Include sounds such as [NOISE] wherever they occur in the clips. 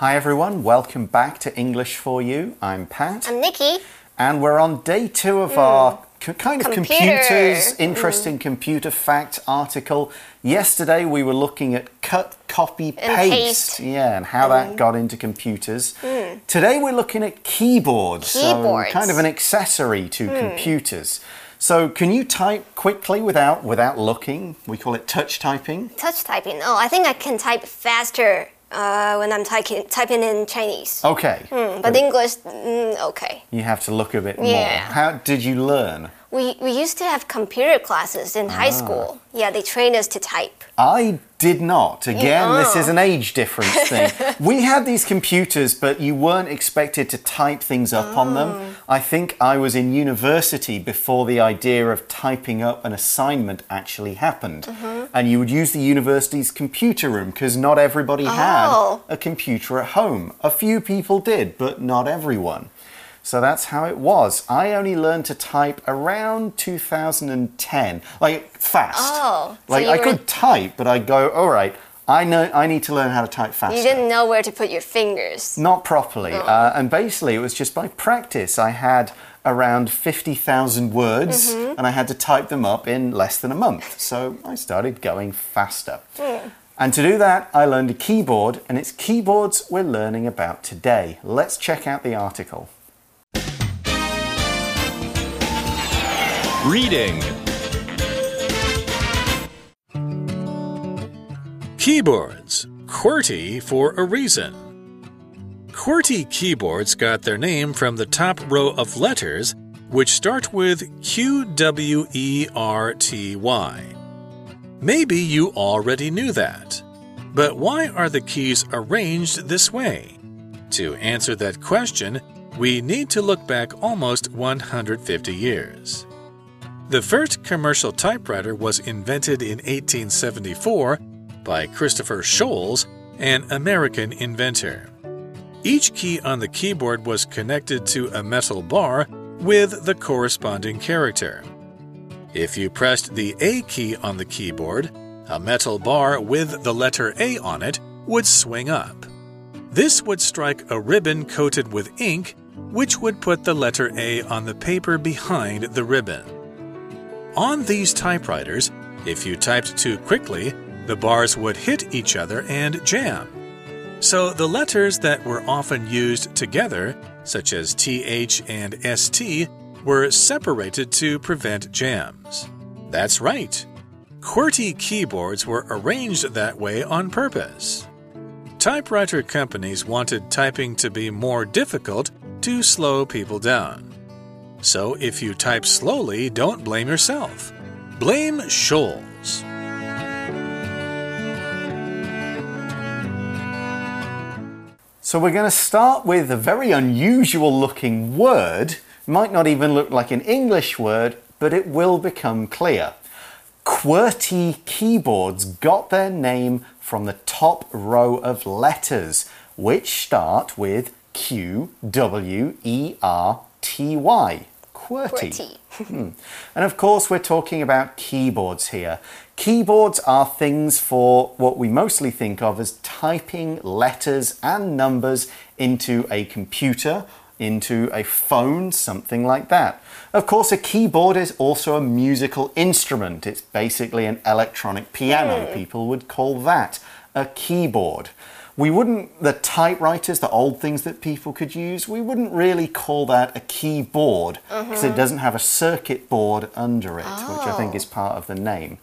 Hi everyone, welcome back to English for You. I'm Pat. I'm Nikki. And we're on day two of our hmm. kind of Computer. computers, hmm. interesting computer fact article. Yesterday we were looking at cut, copy, And paste. paste. Yeah, and how that hmm. got into computers. Today we're looking at keyboards. Keyboards. So kind of an accessory to computers. So can you type quickly without without looking? We call it touch typing. Touch typing. Oh, I think I can type faster uh, when I'm typing typing in Chinese. Okay. But English, mm, okay. You have to look a bit more. Yeah. How did you learn? We we used to have computer classes in high Ah. school. Yeah, they trained us to type. I did not. Again, this Oh. is an age difference thing. [LAUGHS] we had these computers, but you weren't expected to type things up on Oh. them. I think I was in university before the idea of typing up an assignment actually happened. Mm-hmm. And you would use the university's computer room because not everybody had Oh. a computer at home. A few people did, but not everyone. So that's how it was. I only learned to type around 2010, like fast. Oh, so like you I were- could type, but I go, all right, I know I need to learn how to type faster. You didn't know where to put your fingers. Not properly, uh, and basically it was just by practice. I had around 50,000 words and I had to type them up in less than a month. So I started going faster. And to do that, I learned a keyboard, and it's keyboards we're learning about today. Let's check out the article. Reading Keyboards. QWERTY for a reason. QWERTY keyboards got their name from the top row of letters, which start with Q W E R T Y. Maybe you already knew that. But why are the keys arranged this way? To answer that question, we need to look back almost 150 years. The first commercial typewriter was invented in 1874 by Christopher Sholes, an American inventor. Each key on the keyboard was connected to a metal bar with the corresponding character. If you pressed the A key on the keyboard, a metal bar with the letter A on it would swing up. This would strike a ribbon coated with ink, which would put the letter A on the paper behind the ribbon. On these typewriters, if you typed too quickly, the bars would hit each other and jam. So the letters that were often used together, such as TH and ST, were separated to prevent jams. That's right. QWERTY keyboards were arranged that way on purpose. Typewriter companies wanted typing to be more difficult to slow people down. So if you type slowly, don't blame yourself. Blame Sholes. So we're going to start with a very unusual looking word. Might not even look like an English word, but it will become clear. QWERTY keyboards got their name from the top row of letters, which start with Q W E R T Y. QWERTY. QWERTY. Hmm. And of course, we're talking about keyboards here. Keyboards are things for what we mostly think of as typing letters and numbers into a computer, into a phone, something like that. Of course, a keyboard is also a musical instrument. It's basically an electronic piano. Hmm. People would call that a keyboard We wouldn't, the typewriters, the old things that people could use, we wouldn't really call that a keyboard because it doesn't have a circuit board under it, which I think is part of the name.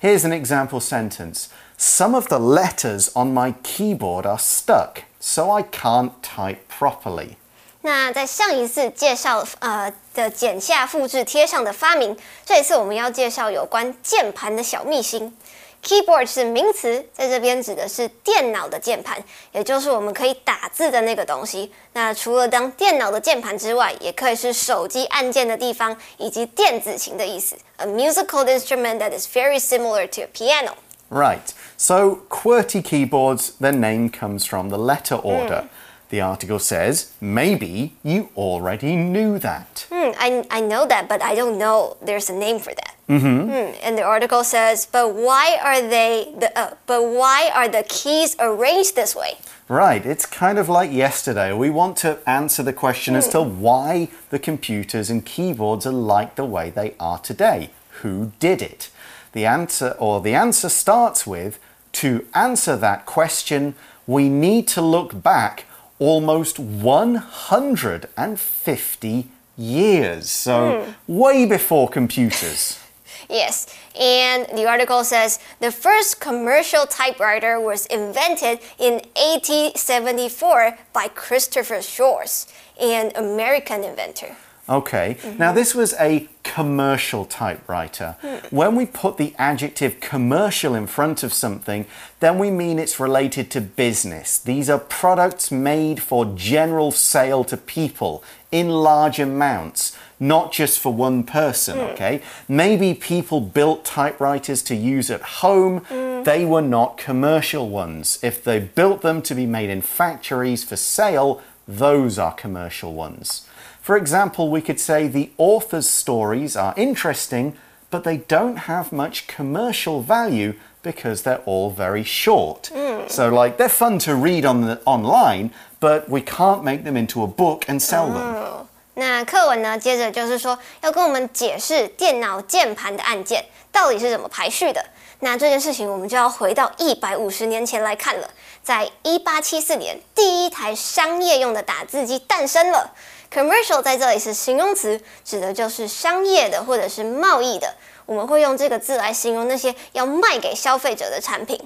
Here's an example sentence Some of the letters on my keyboard are stuck, so I can't type properly. 那在上一次介绍呃的剪下、复制、贴上的发明，这一次我们要介绍有关键盘的小秘辛。 Keyboard 是名词，在这边指的是电脑的键盘，也就是我们可以打字的那个东西。那除了当电脑的键盘之外，也可以是手机按键的地方，以及电子琴的意思。A musical instrument that is very similar to a piano. Right, so QWERTY keyboards, their name comes from the letter order. The article says, maybe you already knew that. Hmm, I, I know that, but I don't know there's a name for that. Mm-hmm. and the article says, but why are they the uh, but why are the keys arranged this way? Right, it's kind of like yesterday. We want to answer the question as to why the computers and keyboards are like the way they are today. Who did it? The answer, or the answer starts with to answer that question, we need to look back almost 150 years. So, hmm. way before computers. [LAUGHS] Yes, and the article says the first commercial typewriter was invented in 1874 by Christopher Sholes, an American inventor. Okay, now this was a commercial typewriter. When we put the adjective commercial in front of something, then we mean it's related to business. These are products made for general sale to people in large amounts, not just for one person, hmm. okay? Maybe people built typewriters to use at home, hmm. they were not commercial ones. If they built them to be made in factories for sale, those are commercial ones. For example, we could say the author's stories are interesting, but they don't have much commercial value because they're all very short. So, like, they're fun to read on the online, but we can't make them into a book and sell them. 那课文呢，接着就是说要跟我们解释电脑键盘的按键到底是怎么排序的。那这件事情我们就要回到一百五十年前来看了。在一八七四年，第一台商业用的打字机诞生了。 Commercial 在这里是形容词，指的就是商业的或者是贸易的。我们会用这个字来形容那些要卖给消费者的产品。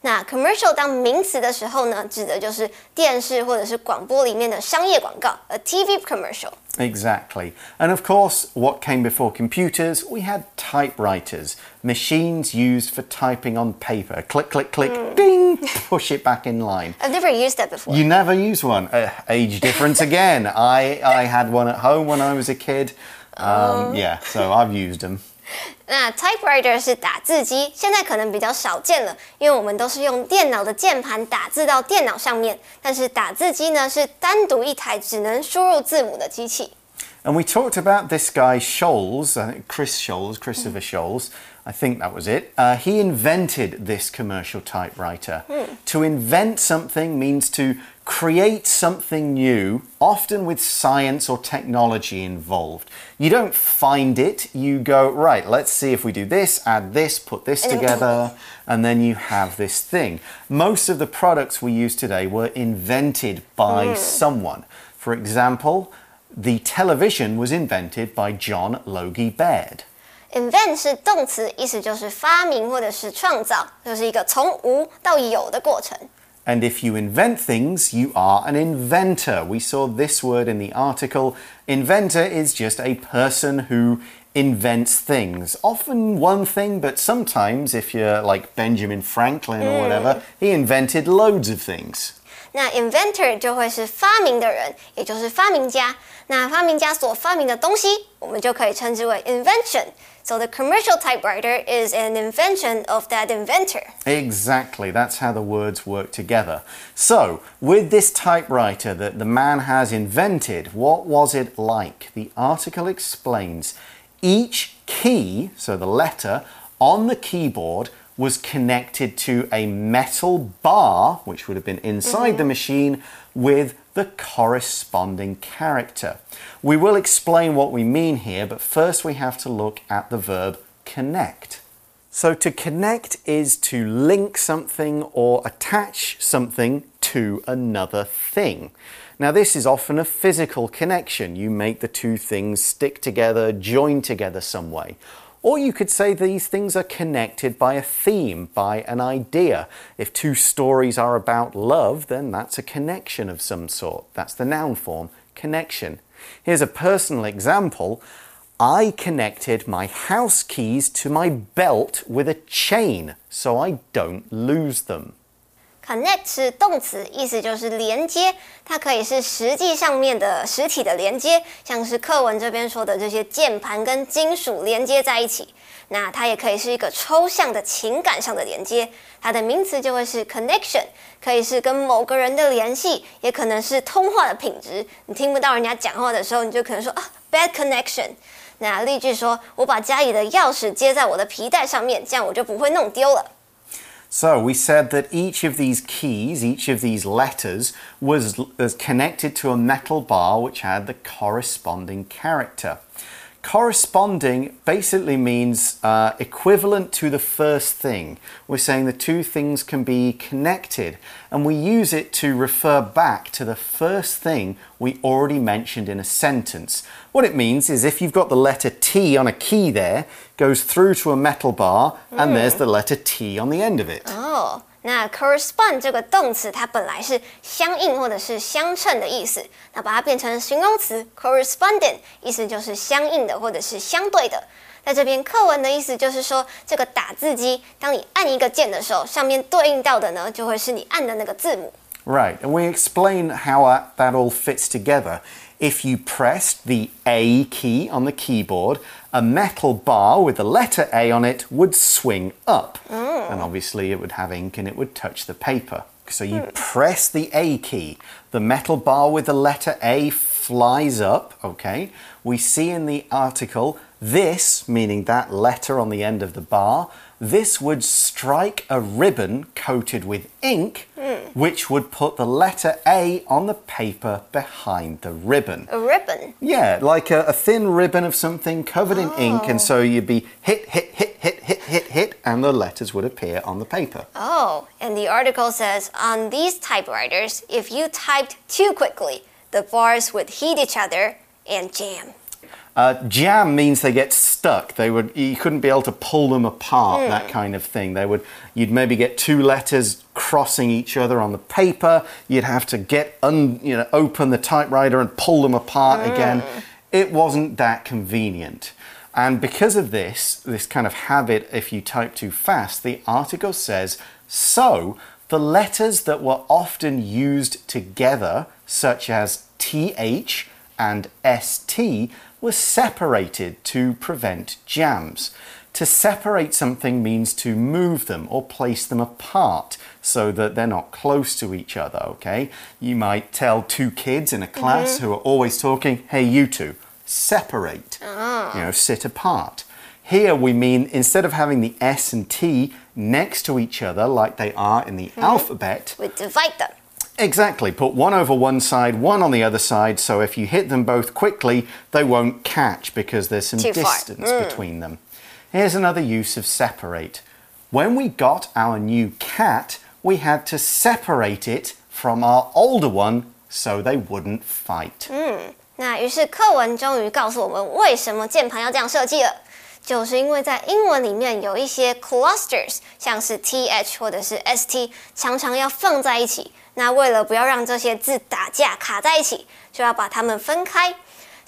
那 commercial 当名词的时候呢，指的就是电视或者是广播里面的商业广告，a TV commercial。 Exactly. And of course, what came before computers? We had typewriters, machines used for typing on paper. Click, click, click, ding, [LAUGHS] push it back in line. I've never used that before. You never use one. Uh, age difference again. [LAUGHS] I, I had one at home when I was a kid. Um, Yeah, so I've used them. [LAUGHS] 那 typewriter 是打字机，现在可能比较少见了，因为我们都是用电脑的键盘打字到电脑上面。但是打字机呢，是单独一台只能输入字母的机器。And we talked about this guy Sholes, I uh, think Chris Sholes, Christopher mm-hmm. Sholes, I think that was it. Uh, he invented this commercial typewriter. Mm. To invent something means to create something new, often with science or technology involved. You don't find it, you go, right, let's see if we do this, add this, put this together, and then you have this thing. Most of the products we use today were invented by someone. For example, the television was invented by John Logie Baird. invent 是动词，意思就是发明或者是创造，就是一个从无到有的过程。 And if you invent things, you are an inventor. We saw this word in the article. Inventor is just a person who invents things. Often one thing, but sometimes, if you're like Benjamin Franklin or mm. whatever, he invented loads of things. 那 inventor 就会是发明的人，也就是发明家。那发明家所发明的东西，我们就可以称之为 invention。So the commercial typewriter is an invention of that inventor. Exactly, that's how the words work together. So, with this typewriter that the man has invented, what was it like? The article explains each key, so the letter, on the keyboard was connected to a metal bar, which would have been inside the mm-hmm. machine, with the corresponding character. We will explain what we mean here, but first we have to look at the verb connect. So, to connect is to link something or attach something to another thing. Now, this is often a physical connection. You make the two things stick together, join together some way. Or you could say these things are connected by a theme, by an idea. If two stories are about love, then that's a connection of some sort. That's the noun form, connection. Here's a personal example. I connected my house keys to my belt with a chain so I don't lose them. Connect 是动词，意思就是连接，它可以是实际上面的实体的连接，像是课文这边说的这些键盘跟金属连接在一起。那它也可以是一个抽象的情感上的连接，它的名词就会是 connection，可以是跟某个人的联系，也可能是通话的品质。你听不到人家讲话的时候，你就可能说啊 bad connection。那例句说，我把家里的钥匙接在我的皮带上面，这样我就不会弄丢了。So we said that each of these keys, each of these letters, was, was connected to a metal bar which had the corresponding character. Corresponding basically means uh, equivalent to the first thing. We're saying the two things can be connected, and we use it to refer back to the first thing we already mentioned in a sentence. What it means is if you've got the letter T on a key there, goes through to a metal bar, and there's the letter T on the end of it. 哦，那 correspond 这个动词它本来是相应或者是相称的意思，那把它变成形容词 correspondent，意思就是相应的或者是相对的。在这边课文的意思就是说，这个打字机，当你按一个键的时候，上面对应到的呢，就会是你按的那个字母。Right, and we explain how that all fits together. If you pressed the A key on the keyboard, a metal bar with the letter A on it would swing up. Oh. And obviously, it would have ink and it would touch the paper. So you press the A key, the metal bar with the letter A flies up, okay? We see in the article this, meaning that letter on the end of the bar, this would strike a ribbon coated with ink, which would put the letter A on the paper behind the ribbon. A ribbon，Yeah, like a, a thin ribbon of something covered in ink, and so you'd be hit, hit, hit, hit, hit, hit, hit, and the letters would appear on the paper. Oh, and the article says on these typewriters, if you typed too quickly, the bars would hit each other and jam. Uh, jam means they get stuck. They would you couldn't be able to pull them apart. That kind of thing. They would you'd maybe get two letters crossing each other on the paper. You'd have to get un, you know open the typewriter and pull them apart again. It wasn't that convenient. And because of this, this kind of habit, if you type too fast, the article says so. The letters that were often used together, such as th and st, were separated to prevent jams. To separate something means to move them or place them apart so that they're not close to each other, okay? You might tell two kids in a class mm-hmm. who are always talking, hey, you two, separate, ah. you know, sit apart. Here we mean instead of having the S and T next to each other like they are in the mm-hmm. alphabet, We divide them. Exactly. Put one over one side, one on the other side, so if you hit them both quickly, they won't catch because there's some Too far. distance between them. Here's another use of separate. When we got our new cat, we had to separate it from our older one so they wouldn't fight. 那于是课文终于告诉我们为什么键盘要这样设计了， 就是因为在英文里面有一些 clusters，像是 th 或者是 st，常常要放在一起。那为了不要让这些字打架卡在一起，就要把它们分开。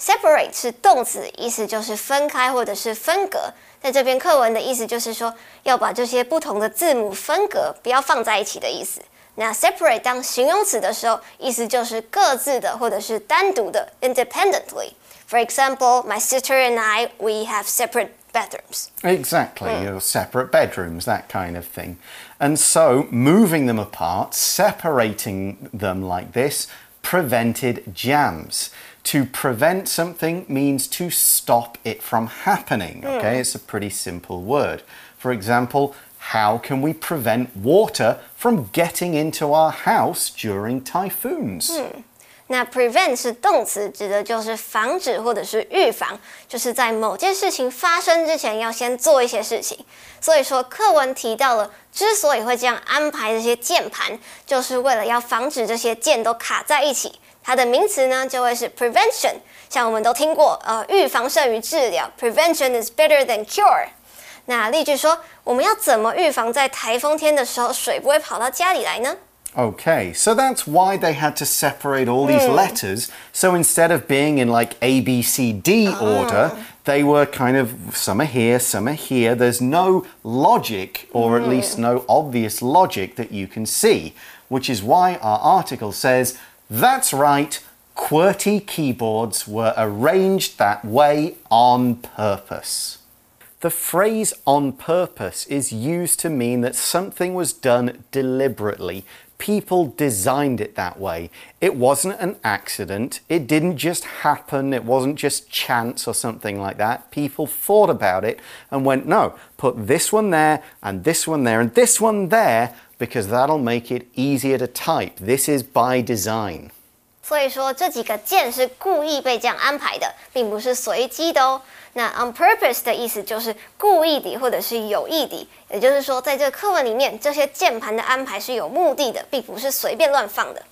Separate 是动词，意思就是分开或者是分隔。在这篇课文的意思就是说，要把这些不同的字母分隔，不要放在一起的意思。那 separate 当形容词的时候，意思就是各自的或者是单独的 independently。For example, my sister and I, we have separate bedrooms. Exactly, hmm. you know, separate bedrooms, that kind of thing. And so, moving them apart, separating them like this, prevented jams. To prevent something means to stop it from happening. Hmm. Okay, it's a pretty simple word. For example, how can we prevent water from getting into our house during typhoons? Hmm. 那 prevent 是动词，指的就是防止或者是预防，就是在某件事情发生之前要先做一些事情。所以说，课文提到了，之所以会这样安排这些键盘，就是为了要防止这些键都卡在一起。它的名词呢就会是 prevention，像我们都听过，呃，预防胜于治疗，prevention is better than cure。那例句说，我们要怎么预防在台风天的时候水不会跑到家里来呢？Okay, so that's why they had to separate all these letters. So instead of being in like A, B, C, D ah. order, they were kind of some are here, some are here. There's no logic, or at least no obvious logic that you can see, which is why our article says that's right. QWERTY keyboards were arranged that way on purpose. The phrase on purpose is used to mean that something was done deliberately, people designed it that way. It wasn't an accident. It didn't just happen. It wasn't just chance or something like that. People thought about it and went, no, put this one there and this one there and this one there because that'll make it easier to type. This is by design. 所以说这几个键是故意被这样安排的，并不是随机的哦。那 on purpose 的意思就是故意的或者是有意的，也就是说，在这个课文里面，这些键盘的安排是有目的的，并不是随便乱放的。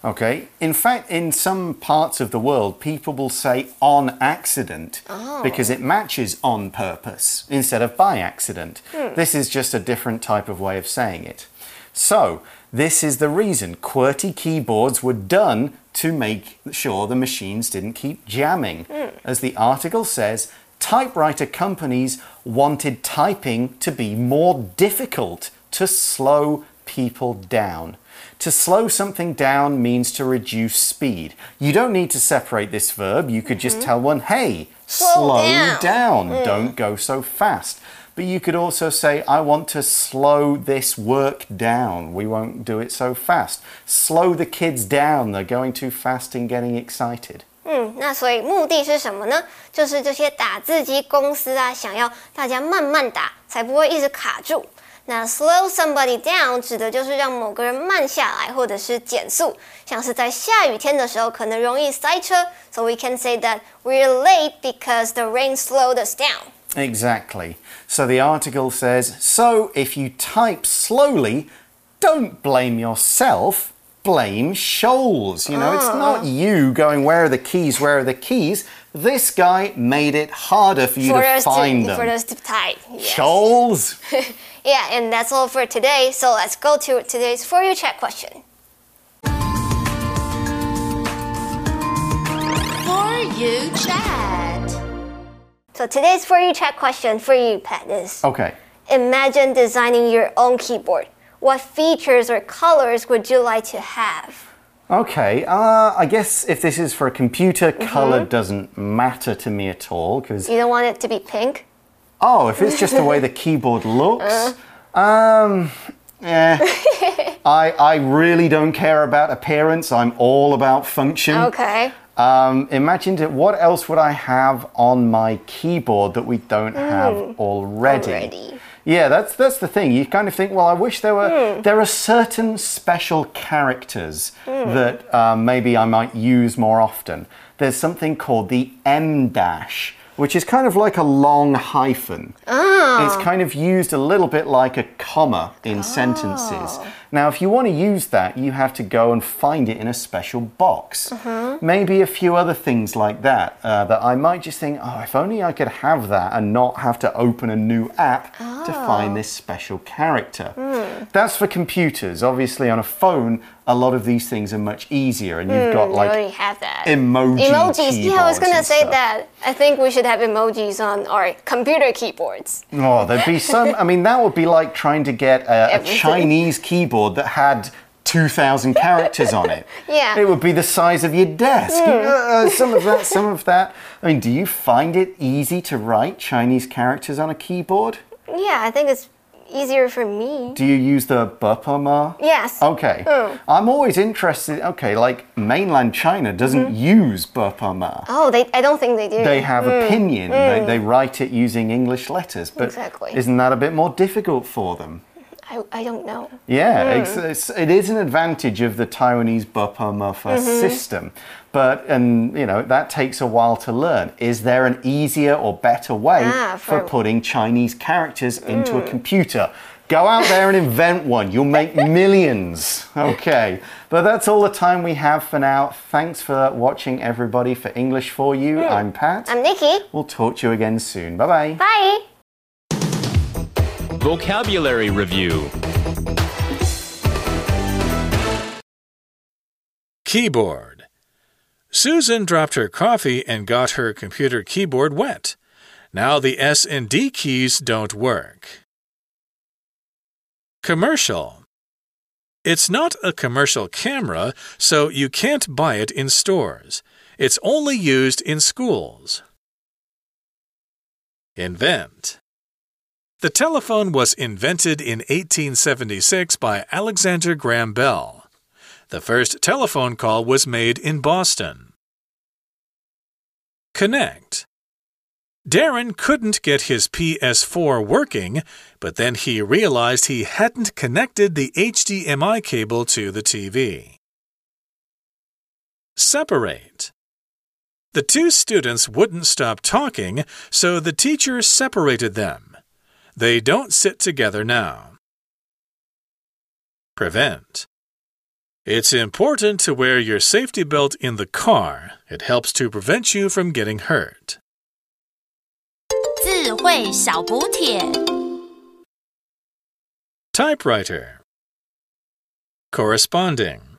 Okay. In fact, in some parts of the world, people will say on accident because it matches on purpose instead of by accident. This is just a different type of way of saying it. So, this is the reason QWERTY keyboards were done to make sure the machines didn't keep jamming. Hmm. As the article says, typewriter companies wanted typing to be more difficult to slow people down. To slow something down means to reduce speed. You don't need to separate this verb. You could just mm-hmm. tell one, hey, Slow slow, down." down. Hmm. Don't go so fast. But you could also say, I want to slow this work down. We won't do it so fast. Slow the kids down. They're going too fast and getting excited. 嗯，那所以目的是什么呢？就是这些打字机公司啊，想要大家慢慢打，才不会一直卡住。那 slow somebody down 指的就是让某个人慢下来，或者是减速。像是在下雨天的时候，可能容易塞车，so we can say that we're late because the rain slowed us down. Exactly. So the article says so if you type slowly, don't blame yourself. Blame Sholes. You know, it's ah. not you going, where are the keys? Where are the keys? This guy made it harder for you For to us find to, for us to type. Yes. Sholes. [LAUGHS] Yeah, and that's all for today. So let's go to today's For You Chat question. For you chat. So today's For You Chat question for you, Pat, is Okay. Imagine designing your own keyboard. What features or colors would you like to have? Okay, uh, I guess if this is for a computer, Mm-hmm. color doesn't matter to me at all because You don't want it to be pink? Oh, if it's just the way the [LAUGHS] keyboard looks, Uh. um, yeah. [LAUGHS] I I really don't care about appearance. I'm all about function. Okay. Um, imagine it, what else would I have on my keyboard that we don't have already? Already. Yeah, that's that's the thing. You kind of think, well, I wish there were Hmm. there are certain special characters that um, maybe I might use more often. There's something called the em dash, which is kind of like a long hyphen. It's kind of used a little bit like a comma in sentences. Now, if you want to use that, you have to go and find it in a special box. Mm-hmm. Maybe a few other things like that uh, that I might just think, oh, if only I could have that and not have to open a new app to ah. find this special character. Hmm. That's for computers. Obviously, on a phone, a lot of these things are much easier, and you've got hmm, like already have that. emoji Emojis. Yeah, I was gonna say stuff. that. I think we should have emojis on our computer keyboards. Oh, there'd be some. I mean, that would be like trying to get a, a [LAUGHS] Chinese keyboard that had 2,000 characters on it. [LAUGHS] Yeah. Hmm. It would be the size of your desk. Hmm. Uh, uh, some of that, some of that. I mean, do you find it easy to write Chinese characters on a keyboard? Yeah, I think it's easier for me. Do you use the bopomo? Yes. Okay. Hmm. I'm always interested. Okay, like mainland China doesn't mm-hmm. use bopomo. Oh, they. I don't think they do. They have hmm. pinyin. They, they write it using English letters. But Exactly. isn't that a bit more difficult for them? I, I don't know. Yeah, hmm. it's, it's, it is an advantage of the Taiwanese Bopomofo mm-hmm. system, but and you know that takes a while to learn. Is there an easier or better way Ah, for for- putting Chinese characters into a hmm. computer? Go out there and invent one. You'll make [LAUGHS] millions. Okay, but that's all the time we have for now. Thanks for watching, everybody. For English for you, hmm. I'm Pat. I'm Nikki. We'll talk to you again soon. Bye bye. Bye. Vocabulary Review Keyboard. Susan dropped her coffee and got her computer keyboard wet. Now the S and D keys don't work. Commercial. It's not a commercial camera, so you can't buy it in stores. It's only used in schools. Invent. The telephone was invented in 1876 by Alexander Graham Bell. The first telephone call was made in Boston. Connect. Darren couldn't get his PS4 working, but then he realized he hadn't connected the HDMI cable to the TV. Separate. The two students wouldn't stop talking, so the teacher separated them. They don't sit together now. Prevent. It's important to wear your safety belt in the car. It helps to prevent you from getting hurt. 智慧小补帖。 Typewriter. Corresponding.